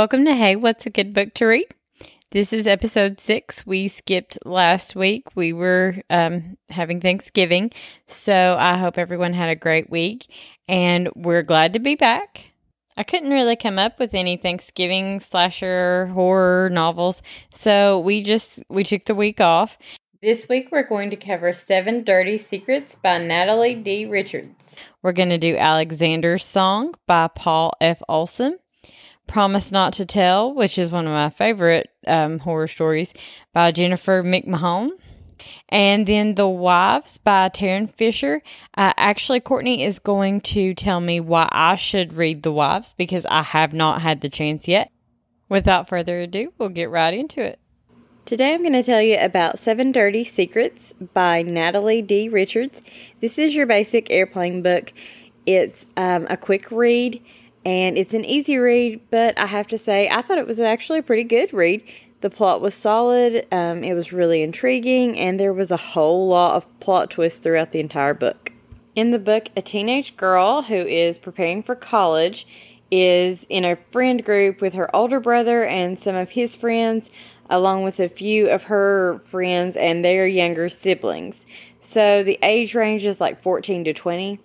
Welcome to Hey, What's a Good Book to Read? This is episode six. We skipped last week. We were um, having Thanksgiving. So I hope everyone had a great week and we're glad to be back. I couldn't really come up with any Thanksgiving slasher horror novels. So we just we took the week off. This week we're going to cover Seven Dirty Secrets by Natalie D. Richards. We're going to do Alexander's Song by Paul F. Olson. Promise Not to Tell, which is one of my favorite um, horror stories by Jennifer McMahon. And then The Wives by Tarryn Fisher. Uh, actually, Courtney is going to tell me why I should read The Wives because I have not had the chance yet. Without further ado, we'll get right into it. Today I'm going to tell you about Seven Dirty Secrets by Natalie D. Richards. This is your basic airplane book. It's um, a quick read and it's an easy read, but I have to say, I thought it was actually a pretty good read. The plot was solid, um, it was really intriguing, and there was a whole lot of plot twists throughout the entire book. In the book, a teenage girl who is preparing for college is in a friend group with her older brother and some of his friends, along with a few of her friends and their younger siblings. So the age range is like 14 to 20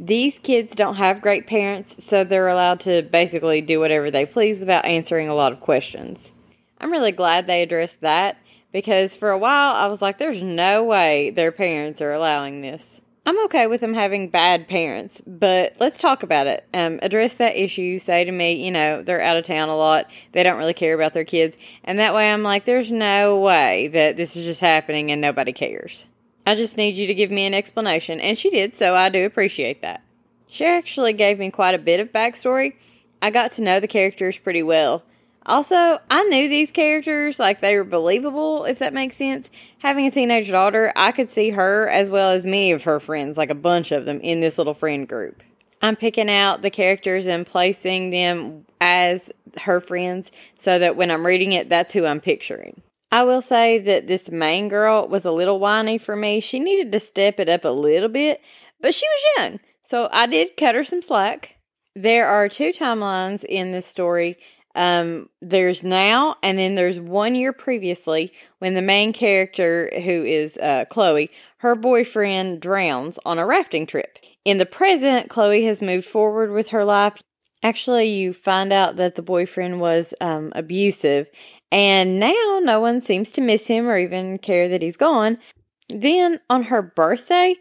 these kids don't have great parents, so they're allowed to basically do whatever they please without answering a lot of questions. I'm really glad they addressed that because for a while I was like, there's no way their parents are allowing this. I'm okay with them having bad parents, but let's talk about it. Um, address that issue. Say to me, you know, they're out of town a lot. They don't really care about their kids. And that way I'm like, there's no way that this is just happening and nobody cares. I just need you to give me an explanation. And she did, so I do appreciate that. She actually gave me quite a bit of backstory. I got to know the characters pretty well. Also, I knew these characters like they were believable, if that makes sense. Having a teenage daughter, I could see her as well as many of her friends, like a bunch of them, in this little friend group. I'm picking out the characters and placing them as her friends so that when I'm reading it, that's who I'm picturing. I will say that this main girl was a little whiny for me. She needed to step it up a little bit, but she was young, so I did cut her some slack. There are two timelines in this story. Um, there's now, and then there's one year previously when the main character, who is uh, Chloe, her boyfriend drowns on a rafting trip. In the present, Chloe has moved forward with her life. Actually, you find out that the boyfriend was um, abusive and now no one seems to miss him or even care that he's gone. Then on her birthday,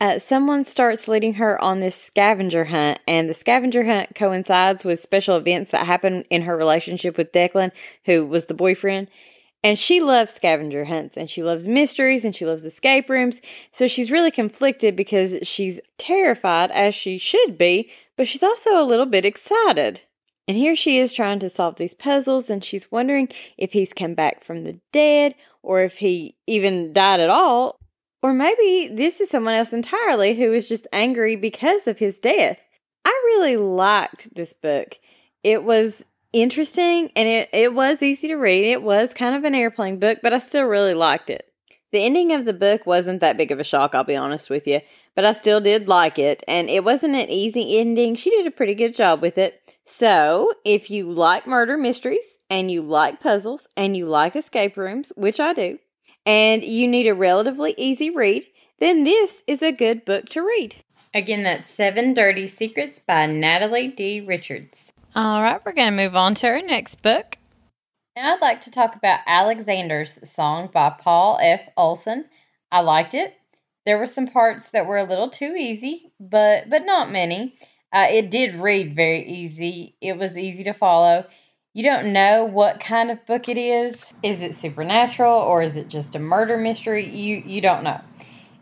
uh, someone starts leading her on this scavenger hunt, and the scavenger hunt coincides with special events that happen in her relationship with Declan, who was the boyfriend. And she loves scavenger hunts and she loves mysteries and she loves escape rooms. So she's really conflicted because she's terrified, as she should be, but she's also a little bit excited. And here she is trying to solve these puzzles, and she's wondering if he's come back from the dead, or if he even died at all, or maybe this is someone else entirely who is just angry because of his death. I really liked this book. It was interesting and it, it was easy to read. It was kind of an airplane book, but I still really liked it. The ending of the book wasn't that big of a shock, I'll be honest with you, but I still did like it, and it wasn't an easy ending. She did a pretty good job with it. So, if you like murder mysteries and you like puzzles and you like escape rooms, which I do, and you need a relatively easy read, then this is a good book to read. Again, that's Seven Dirty Secrets by Natalie D. Richards. All right, we're going to move on to our next book. Now I'd like to talk about Alexander's Song by Paul F. Olson. I liked it. There were some parts that were a little too easy, but but not many. Uh, it did read very easy. It was easy to follow. You don't know what kind of book it is. Is it supernatural or is it just a murder mystery? You you don't know.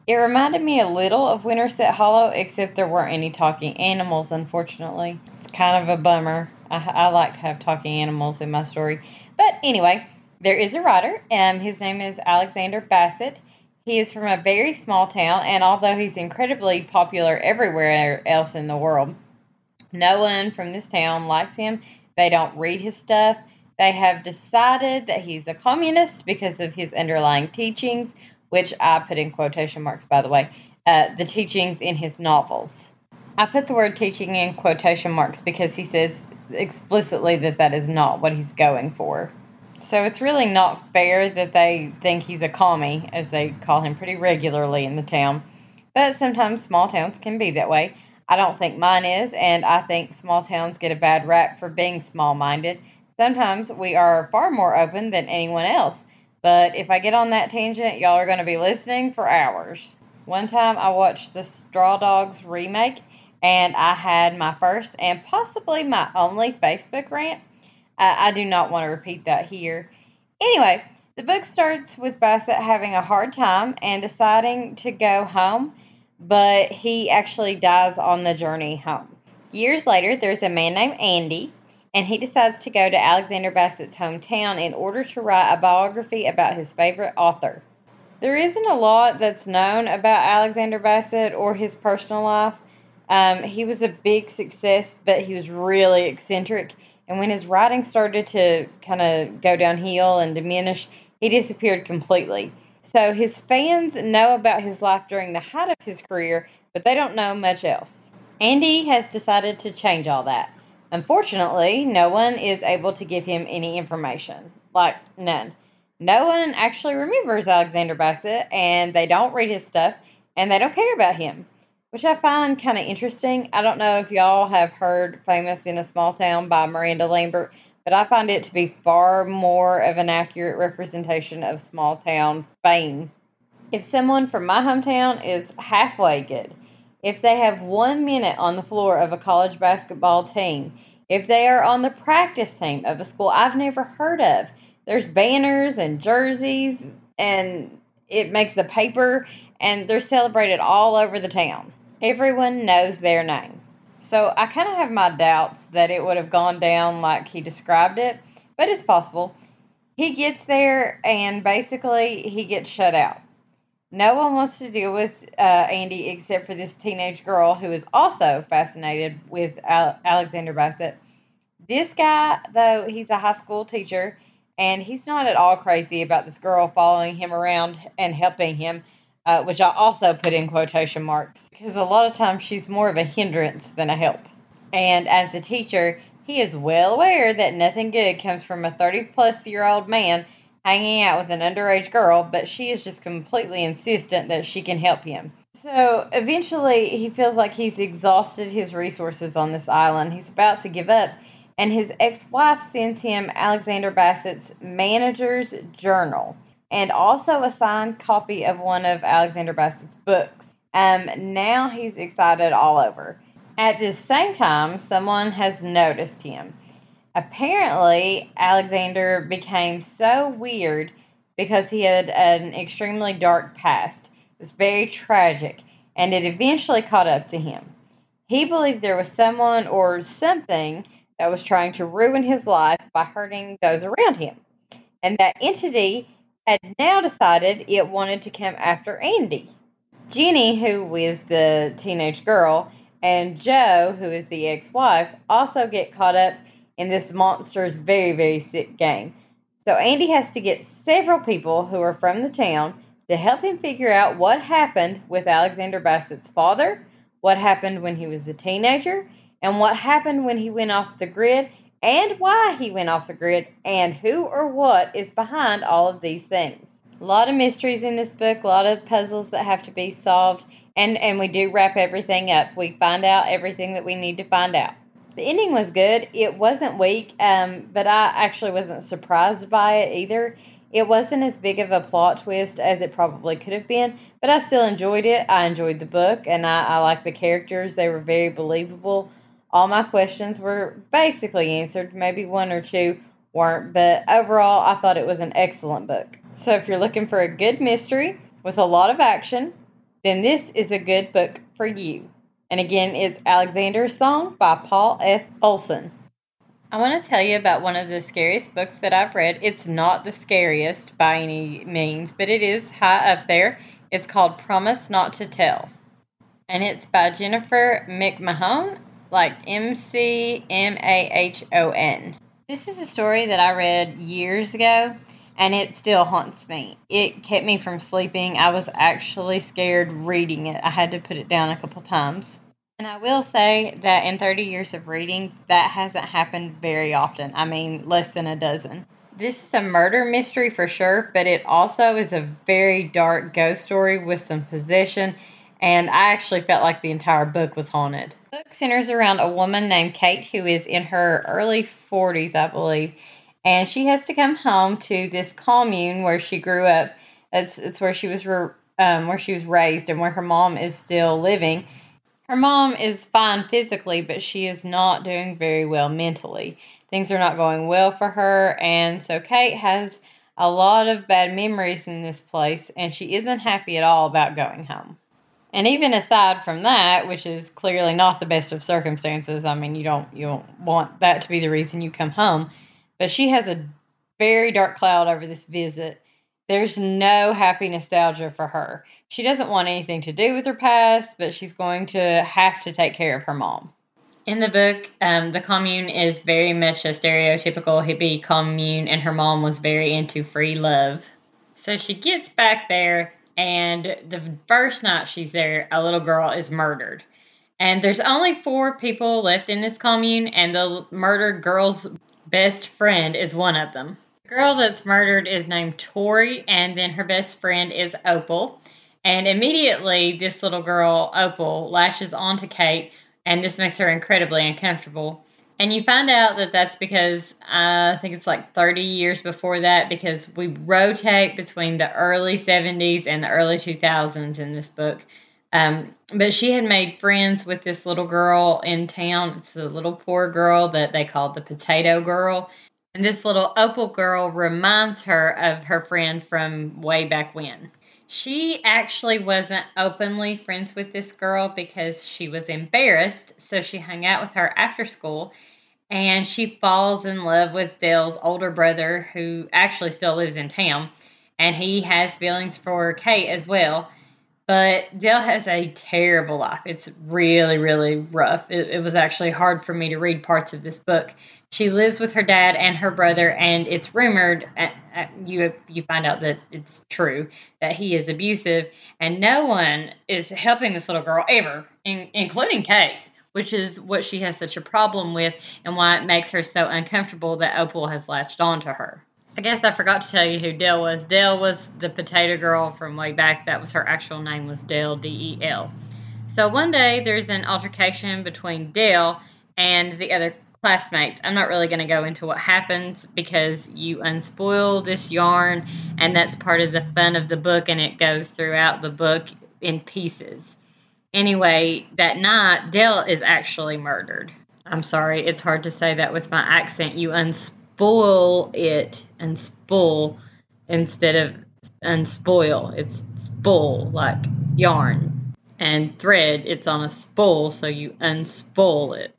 It reminded me a little of Winterset Hollow, except there weren't any talking animals, unfortunately. It's kind of a bummer. I, I like to have talking animals in my story. But anyway, there is a writer, and his name is Alexander Bassett. He is from a very small town, and although he's incredibly popular everywhere else in the world, no one from this town likes him. They don't read his stuff. They have decided that he's a communist because of his underlying teachings, which I put in quotation marks, by the way, uh, the teachings in his novels. I put the word teaching in quotation marks because he says explicitly that that is not what he's going for. So it's really not fair that they think he's a commie, as they call him pretty regularly in the town. But sometimes small towns can be that way. I don't think mine is, and I think small towns get a bad rap for being small minded. Sometimes we are far more open than anyone else. But if I get on that tangent, y'all are going to be listening for hours. One time I watched the Straw Dogs remake, and I had my first and possibly my only Facebook rant. I do not want to repeat that here. Anyway, the book starts with Bassett having a hard time and deciding to go home, but he actually dies on the journey home. Years later, there's a man named Andy, and he decides to go to Alexander Bassett's hometown in order to write a biography about his favorite author. There isn't a lot that's known about Alexander Bassett or his personal life. Um, he was a big success, but he was really eccentric and when his writing started to kind of go downhill and diminish, he disappeared completely. So his fans know about his life during the height of his career, but they don't know much else. Andy has decided to change all that. Unfortunately, no one is able to give him any information. Like, none. No one actually remembers Alexander Bassett, and they don't read his stuff, and they don't care about him which I find kind of interesting. I don't know if y'all have heard Famous in a Small Town by Miranda Lambert, but I find it to be far more of an accurate representation of small town fame. If someone from my hometown is halfway good, if they have one minute on the floor of a college basketball team, if they are on the practice team of a school I've never heard of, there's banners and jerseys, and it makes the paper, and they're celebrated all over the town everyone knows their name. So I kind of have my doubts that it would have gone down like he described it, but it's possible. He gets there and basically he gets shut out. No one wants to deal with uh, Andy except for this teenage girl who is also fascinated with Al- Alexander Bassett. This guy, though, he's a high school teacher and he's not at all crazy about this girl following him around and helping him uh, which I also put in quotation marks because a lot of times she's more of a hindrance than a help. And as the teacher, he is well aware that nothing good comes from a 30 plus year old man hanging out with an underage girl, but she is just completely insistent that she can help him. So eventually, he feels like he's exhausted his resources on this island. He's about to give up, and his ex wife sends him Alexander Bassett's manager's journal and also a signed copy of one of Alexander Bassett's books. Um, now he's excited all over. At the same time, someone has noticed him. Apparently, Alexander became so weird because he had an extremely dark past. It was very tragic, and it eventually caught up to him. He believed there was someone or something that was trying to ruin his life by hurting those around him. And that entity had now decided it wanted to come after Andy. Jenny, who is the teenage girl, and Joe, who is the ex wife, also get caught up in this monster's very, very sick game. So Andy has to get several people who are from the town to help him figure out what happened with Alexander Bassett's father, what happened when he was a teenager, and what happened when he went off the grid and why he went off the grid, and who or what is behind all of these things. A lot of mysteries in this book, a lot of puzzles that have to be solved, and, and we do wrap everything up. We find out everything that we need to find out. The ending was good. It wasn't weak, um, but I actually wasn't surprised by it either. It wasn't as big of a plot twist as it probably could have been, but I still enjoyed it. I enjoyed the book, and I, I like the characters. They were very believable all my questions were basically answered. Maybe one or two weren't, but overall, I thought it was an excellent book. So if you're looking for a good mystery with a lot of action, then this is a good book for you. And again, it's Alexander's Song by Paul F. Olson. I want to tell you about one of the scariest books that I've read. It's not the scariest by any means, but it is high up there. It's called Promise Not to Tell. And it's by Jennifer McMahon like M C M A H O N. This is a story that I read years ago and it still haunts me. It kept me from sleeping. I was actually scared reading it. I had to put it down a couple times. And I will say that in 30 years of reading, that hasn't happened very often. I mean, less than a dozen. This is a murder mystery for sure, but it also is a very dark ghost story with some possession. And I actually felt like the entire book was haunted. The book centers around a woman named Kate who is in her early 40s, I believe. And she has to come home to this commune where she grew up. It's, it's where she was um, where she was raised and where her mom is still living her mom is fine physically, but she is not doing very well mentally. Things are not going well for her, and so Kate has a lot of bad memories in this place, and she isn't happy at all about going home. And even aside from that, which is clearly not the best of circumstances, I mean, you don't you don't want that to be the reason you come home, but she has a very dark cloud over this visit there's no happy nostalgia for her. She doesn't want anything to do with her past, but she's going to have to take care of her mom. In the book, um, the commune is very much a stereotypical hippie commune, and her mom was very into free love. So she gets back there, and the first night she's there, a little girl is murdered. And there's only four people left in this commune, and the murdered girl's best friend is one of them. The girl that's murdered is named Tori, and then her best friend is Opal. And immediately, this little girl, Opal, lashes onto Kate, and this makes her incredibly uncomfortable. And you find out that that's because uh, I think it's like 30 years before that, because we rotate between the early 70s and the early 2000s in this book. Um, but she had made friends with this little girl in town. It's a little poor girl that they called the Potato Girl. And this little Opal girl reminds her of her friend from way back when. She actually wasn't openly friends with this girl because she was embarrassed, so she hung out with her after school and she falls in love with Dale's older brother who actually still lives in town and he has feelings for Kate as well. But Dale has a terrible life. It's really, really rough. It, it was actually hard for me to read parts of this book she lives with her dad and her brother, and it's rumored. Uh, uh, you you find out that it's true that he is abusive, and no one is helping this little girl ever, in, including Kate, which is what she has such a problem with, and why it makes her so uncomfortable that Opal has latched on to her. I guess I forgot to tell you who Dale was. Dale was the potato girl from way back. That was her actual name was Dale D E L. So one day there's an altercation between Dale and the other classmates. I'm not really going to go into what happens because you unspoil this yarn, and that's part of the fun of the book, and it goes throughout the book in pieces. Anyway, that night, Dell is actually murdered. I'm sorry, it's hard to say that with my accent. You unspoil it and spool instead of unspoil. It's spool, like yarn. And thread, it's on a spool, so you unspool it.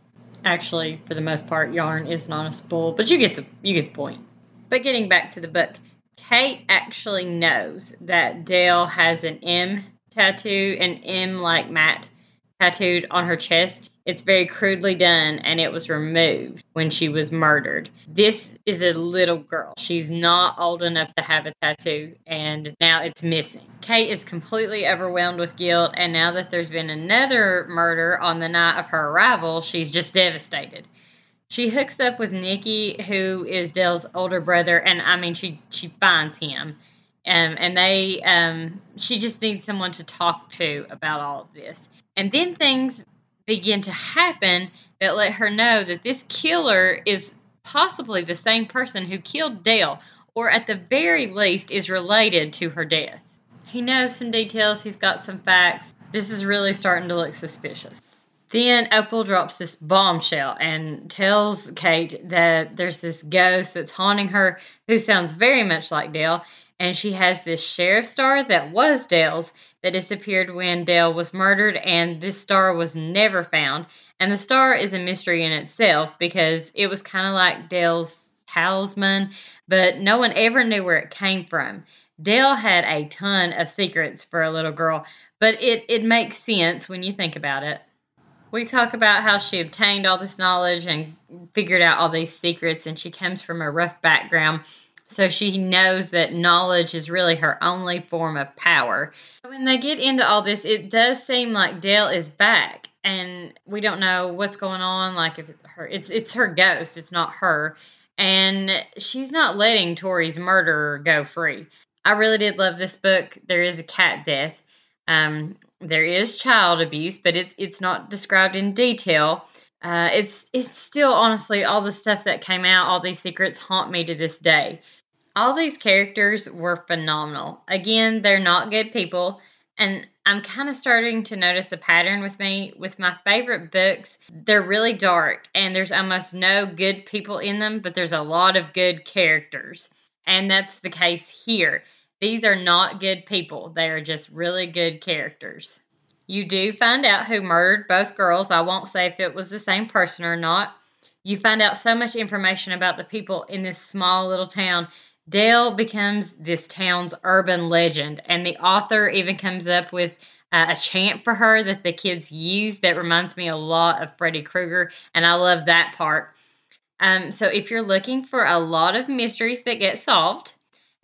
Actually, for the most part, yarn is not a spool, but you get the you get the point. But getting back to the book, Kate actually knows that Dale has an M tattoo, an M like Matt tattooed on her chest. It's very crudely done and it was removed when she was murdered. This is a little girl. She's not old enough to have a tattoo and now it's missing. Kate is completely overwhelmed with guilt and now that there's been another murder on the night of her arrival, she's just devastated. She hooks up with Nicky, who is Dell's older brother, and I mean she she finds him. Um, and they um, she just needs someone to talk to about all of this and then things begin to happen that let her know that this killer is possibly the same person who killed Dale, or at the very least is related to her death. He knows some details, he's got some facts. This is really starting to look suspicious. Then Opal drops this bombshell and tells Kate that there's this ghost that's haunting her who sounds very much like Dale, and she has this sheriff star that was Dale's that disappeared when Dale was murdered, and this star was never found. And the star is a mystery in itself because it was kind of like Dale's talisman, but no one ever knew where it came from. Dale had a ton of secrets for a little girl, but it, it makes sense when you think about it. We talk about how she obtained all this knowledge and figured out all these secrets, and she comes from a rough background so she knows that knowledge is really her only form of power. When they get into all this, it does seem like Dale is back. and we don't know what's going on. Like if it's her, it's it's her ghost. It's not her, and she's not letting Tori's murderer go free. I really did love this book. There is a cat death. Um, there is child abuse, but it's it's not described in detail. Uh, it's it's still honestly all the stuff that came out, all these secrets haunt me to this day. All these characters were phenomenal. Again, they're not good people, and I'm kind of starting to notice a pattern with me with my favorite books. They're really dark, and there's almost no good people in them, but there's a lot of good characters, and that's the case here. These are not good people. They are just really good characters. You do find out who murdered both girls. I won't say if it was the same person or not. You find out so much information about the people in this small little town. Dale becomes this town's urban legend, and the author even comes up with uh, a chant for her that the kids use that reminds me a lot of Freddy Krueger, and I love that part. Um, so, if you're looking for a lot of mysteries that get solved,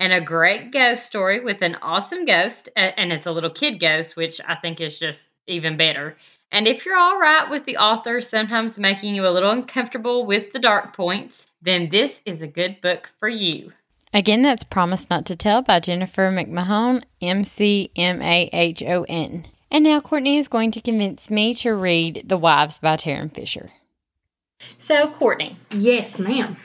and a great ghost story with an awesome ghost, and it's a little kid ghost, which I think is just even better. And if you're all right with the author sometimes making you a little uncomfortable with the dark points, then this is a good book for you. Again, that's Promise Not to Tell by Jennifer McMahon, M C M A H O N. And now Courtney is going to convince me to read The Wives by Tarryn Fisher. So, Courtney. Yes, ma'am.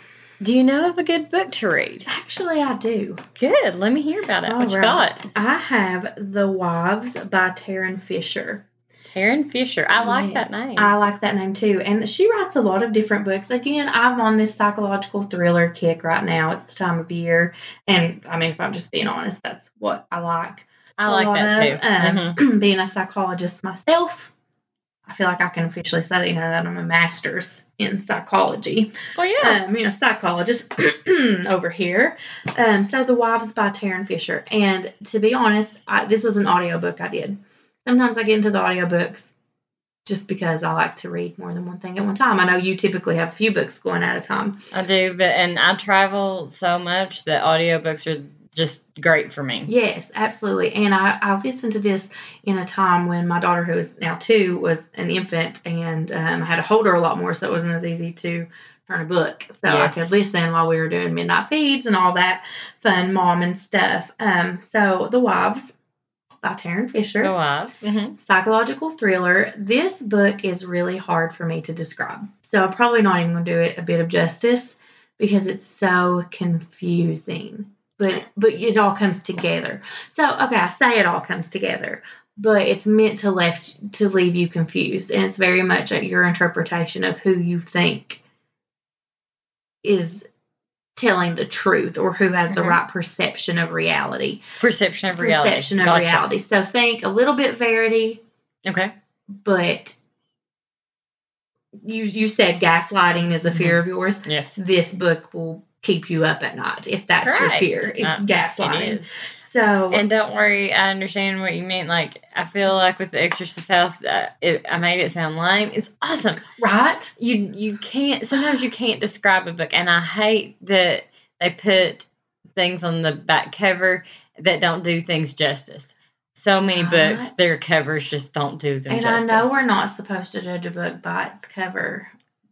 Do you know of a good book to read? Actually, I do. Good. Let me hear about it. All what right. you got? I have The Wives by Tarryn Fisher. Tarryn Fisher. I like that name. I like that name too. And she writes a lot of different books. Again, I'm on this psychological thriller kick right now. It's the time of year. And I mean, if I'm just being honest, that's what I like. I like that of. too. Um, mm-hmm. Being a psychologist myself, I feel like I can officially say that, you know, that I'm a master's in psychology. Well, yeah. Um, you know, psychologist over here. Um, so The Wives by Tarryn Fisher. And to be honest, I, this was an audiobook I did. Sometimes I get into the audiobooks just because I like to read more than one thing at one time. I know you typically have a few books going at a time. I do, but and I travel so much that audiobooks are just great for me. Yes, absolutely. And I, I listened to this in a time when my daughter, who is now two, was an infant, and um, I had to hold her a lot more, so it wasn't as easy to turn a book. So yes. I could listen while we were doing midnight feeds and all that fun mom and stuff. Um, so The Wives by Tarryn Fisher. The Wives. Mm-hmm. Psychological thriller. This book is really hard for me to describe. So I'm probably not even going to do it a bit of justice because it's so confusing but but it all comes together. So okay, I say it all comes together, but it's meant to left to leave you confused, and it's very much your interpretation of who you think is telling the truth or who has mm-hmm. the right perception of reality. Perception of reality. Perception of gotcha. reality. So think a little bit Verity. Okay. But you you said gaslighting is a fear mm-hmm. of yours. Yes. This book will keep you up at night if that's Correct. your fear. It's uh, gaslighting. It so and don't worry, I understand what you mean. Like I feel like with the Exorcist house, uh, it, I made it sound lame. It's awesome, right? You you can't sometimes you can't describe a book, and I hate that they put things on the back cover that don't do things justice. So many right. books, their covers just don't do them and justice. I know we're not supposed to judge a book by its cover,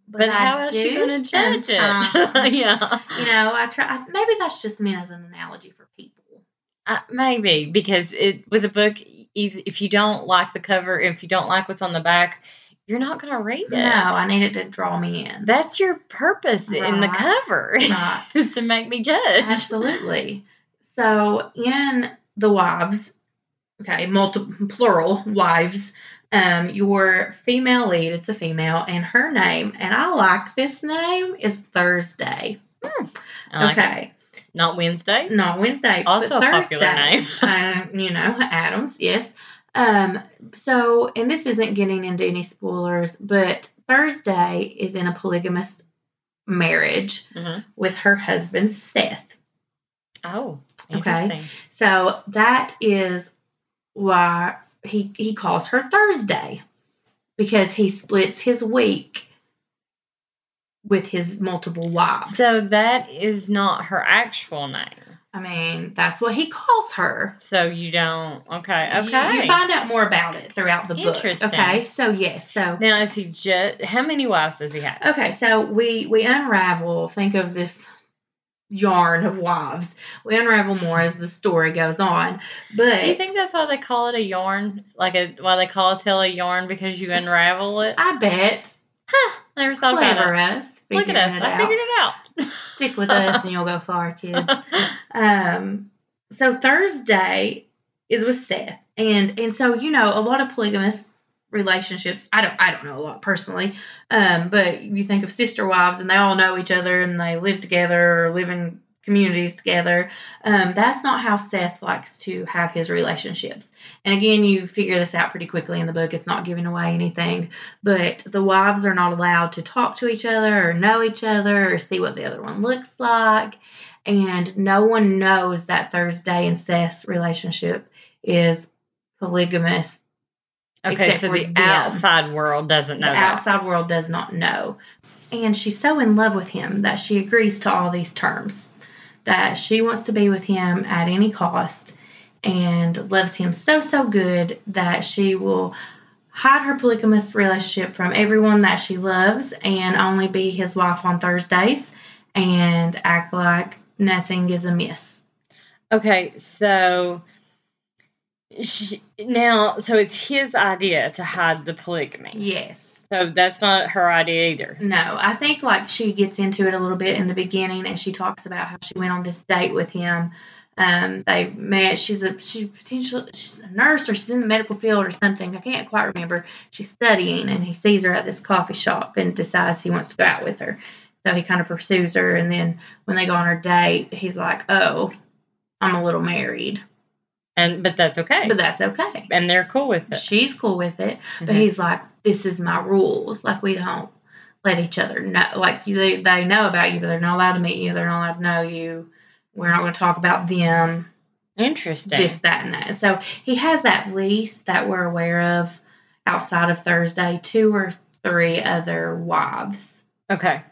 but, but how else you going to judge it? yeah. You know, I try. Maybe that's just meant as an analogy for people. Uh, maybe because it with a book, if you don't like the cover, if you don't like what's on the back, you're not going to read it. No, I need it to draw me in. That's your purpose right. in the cover, right. is to make me judge. Absolutely. So in the wives, okay, multiple plural wives um, your female lead, it's a female, and her name, and I like this name, is Thursday. Mm, like okay. It. Not Wednesday? Not Wednesday. Also a Thursday, popular name. um, you know, Addams, yes. Um, so, and this isn't getting into any spoilers, but Thursday is in a polygamous marriage mm-hmm. with her husband, Seth. Oh, okay. So that is why he he calls her Thursday because he splits his week with his multiple wives. So that is not her actual name. I mean, that's what he calls her. So you don't. Okay. Okay. You, find out more about it throughout the book. Okay. So yes. So now is he just? How many wives does he have? okay. So we we unravel. Think of this yarn of wives. We unravel more as the story goes on. But Do you think that's why they call it a yarn? Like a why they call a tale a yarn because you unravel it? I bet Huh, never thought about clever it. us. Look at us. I out. figured it out. Stick with us and you'll go far, kids. Um, so Thursday is with Seth, and and so you know a lot of polygamous relationships. I don't I don't know a lot personally, um, but you think of sister wives and they all know each other and they live together or live in communities together. Um, that's not how Seth likes to have his relationships. And again, you figure this out pretty quickly in the book. It's not giving away anything, but the wives are not allowed to talk to each other or know each other or see what the other one looks like and no one knows that Thursday and Seth's relationship is polygamous. Okay, so the them. Um, outside world doesn't know the that. outside world does not know. And she's so in love with him that she agrees to all these terms. That she wants to be with him at any cost and loves him so, so good that she will hide her polygamous relationship from everyone that she loves and only be his wife on Thursdays and act like nothing is amiss. Okay, so she, now, so it's his idea to hide the polygamy. Yes. So that's not her idea either. No, I think like she gets into it a little bit in the beginning, and she talks about how she went on this date with him. Um, they met. She's a she potentially she's a nurse or she's in the medical field or something. I can't quite remember. She's studying, and he sees her at this coffee shop and decides he wants to go out with her. So he kind of pursues her, and then when they go on her date, he's like, "Oh, I'm a little married, And but that's okay. but that's okay." and they're cool with it. She's cool with it, but Mhm. he's like, "This is my rules. Like we don't let each other know. Like you, they, they know about you, but they're not allowed to meet you. They're not allowed to know you. We're not going to talk about them. Interesting. This, that, and that." So he has that lease that we're aware of outside of Thursday. Two or three other wives. okay.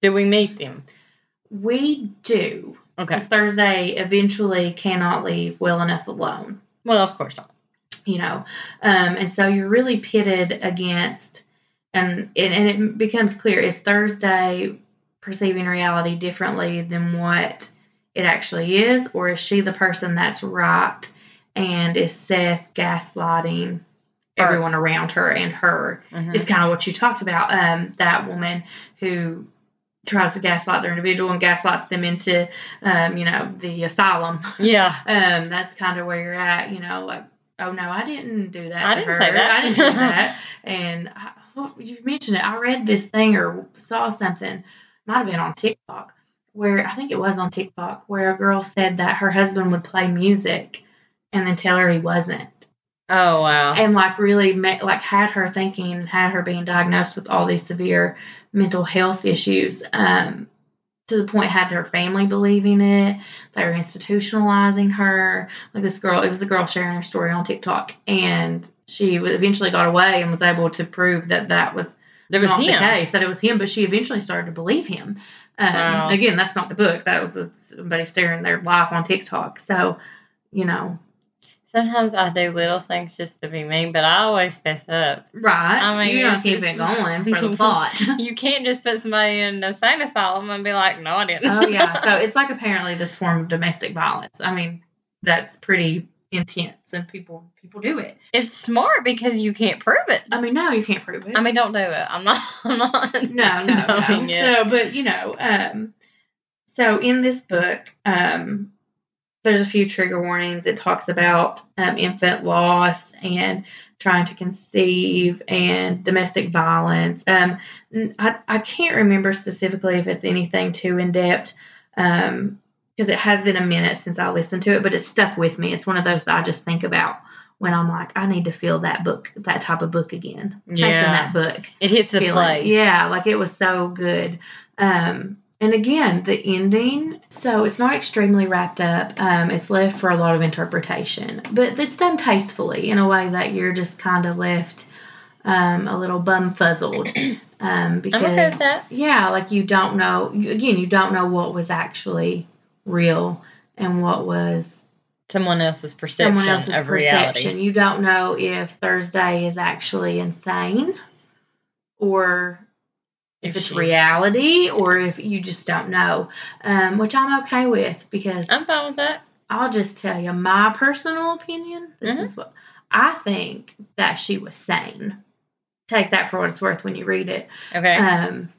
Do we meet them? We do. Okay. Because Thursday eventually cannot leave well enough alone. Well, of course not. you know um, and so you're really pitted against and, and and it becomes clear is Thursday perceiving reality differently than what it actually is or is she the person that's right and is Seth gaslighting everyone around her and her Mhm. is kind of what you talked about um, that woman who tries to gaslight their individual and gaslights them into um, you know the asylum Yeah. um, that's kind of where you're at, you know, like, oh no, I didn't do that. I to didn't her. say that. I didn't do that. And I, well, you mentioned it. I read this thing or saw something, might have been on TikTok, where I think it was on TikTok, where a girl said that her husband would play music and then tell her he wasn't. Oh wow. And like really, ma- like had her thinking, had her being diagnosed with all these severe mental health issues. Um, to the point had her family believing it. They were institutionalizing her. Like this girl, it was a girl sharing her story on TikTok, and she eventually got away and was able to prove that that was there was not him. the case, that it was him. But she eventually started to believe him. Um, Wow. Again, that's not the book. That was a, somebody sharing their life on TikTok. So, you know, Sometimes I do little things just to be mean, but I always mess up. right? I mean, you don't keep it going for the plot. You can't just put somebody in an insane asylum and be like, "No, I didn't." oh yeah, so it's like apparently this form of domestic violence. I mean, that's pretty intense, and people people do it. it's smart because you can't prove it. I mean, no, you can't prove it. I mean, don't do it. I'm not. I'm not. no, no, no. it. So, but you know, um, so in this book, um, there's a few trigger warnings. It talks about um, infant loss and trying to conceive and domestic violence. Um, I, I can't remember specifically if it's anything too in depth. Um, because it has been a minute since I listened to it, but it stuck with me. It's one of those that I just think about when I'm like, I need to feel that book, that type of book again. Chasing that book It hits the feeling. place. Yeah, like it was so good. Um, and again, the ending, so it's not extremely wrapped up. Um, it's left for a lot of interpretation, but it's done tastefully in a way that you're just kind of left um, a little bumfuzzled. Um, because I'm okay with that. yeah, like you don't know. Again, you don't know what was actually real and what was Someone else's perception someone else's of perception. reality. You don't know if Thursday is actually insane or if, it's reality or if you just don't know, um, which I'm okay with because I'm fine with that. I'll just tell you my personal opinion. This Mhm. is what I think that she was sane. Take that for what it's worth when you read it. Okay. Um,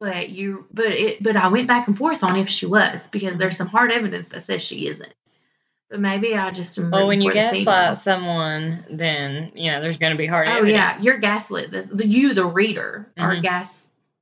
but you, but it, but I went back and forth on if she was because there's some hard evidence that says she isn't. But maybe I just am well, when you gaslight someone, then you know there's going to be hard Oh evidence. yeah, you're gaslit. This the, you, the reader, are Mhm.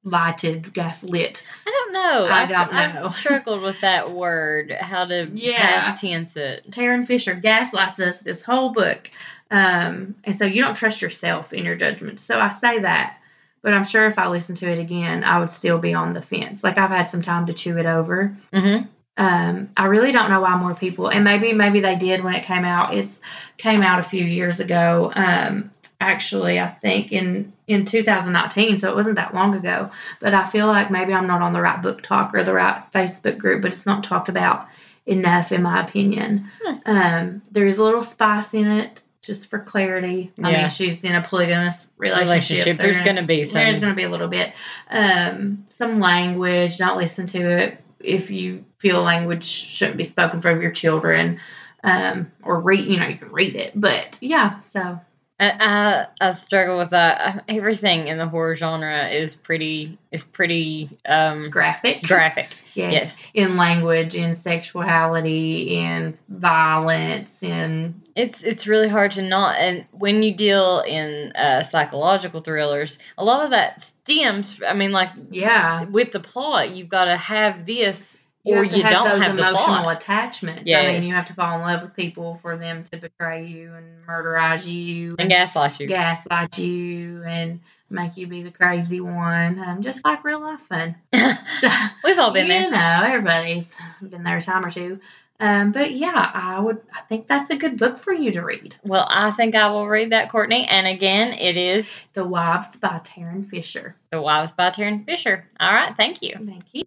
gaslighted, gaslit. I don't know. I I've, don't know. I've struggled with that word. How to Yeah. past tense it. Tarryn Fisher gaslights us this whole book, um, and so you don't trust yourself in your judgment. So I say that, but I'm sure if I listen to it again, I would still be on the fence. Like I've had some time to chew it over. Mm-hmm. Um, I really don't know why more people, and maybe maybe they did when it came out. It's came out a few years ago. Um, actually, I think in in 2019, so it wasn't that long ago. But I feel like maybe I'm not on the right BookTok or the right Facebook group, but it's not talked about enough, in my opinion. Hmm. Um, there is a little spice in it, just for clarity. I Yeah. mean, she's in a polygamous relationship. Relationship. There's going to be some. there's going to be a little bit. Um, some language. Don't listen to it if you feel language shouldn't be spoken from your children. Um, or read. You know, you can read it, but yeah. So I, I I struggle with that. Everything in the horror genre is pretty is pretty um graphic. graphic. Yes. Yes. In language, in sexuality, in violence, in It's it's really hard to not and when you deal in uh, psychological thrillers, a lot of that stems. I mean, like yeah. with the plot, you've got to have this, You or have you have don't those have the emotional plot. attachments. I mean, you have to fall in love with people for them to betray you and murderize you And gaslight you. gaslight you and make you be the crazy one, um, just like real life fun. We've all been you there. know, everybody's been there a time or two. Um, but yeah, I would. I think that's a good book for you to read. Well, I think I will read that, Courtney. And again, it is The Wives by Tarryn Fisher. The Wives by Tarryn Fisher. All right, thank you. Thank you.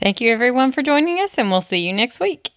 Thank you, everyone, for joining us, and we'll see you next week.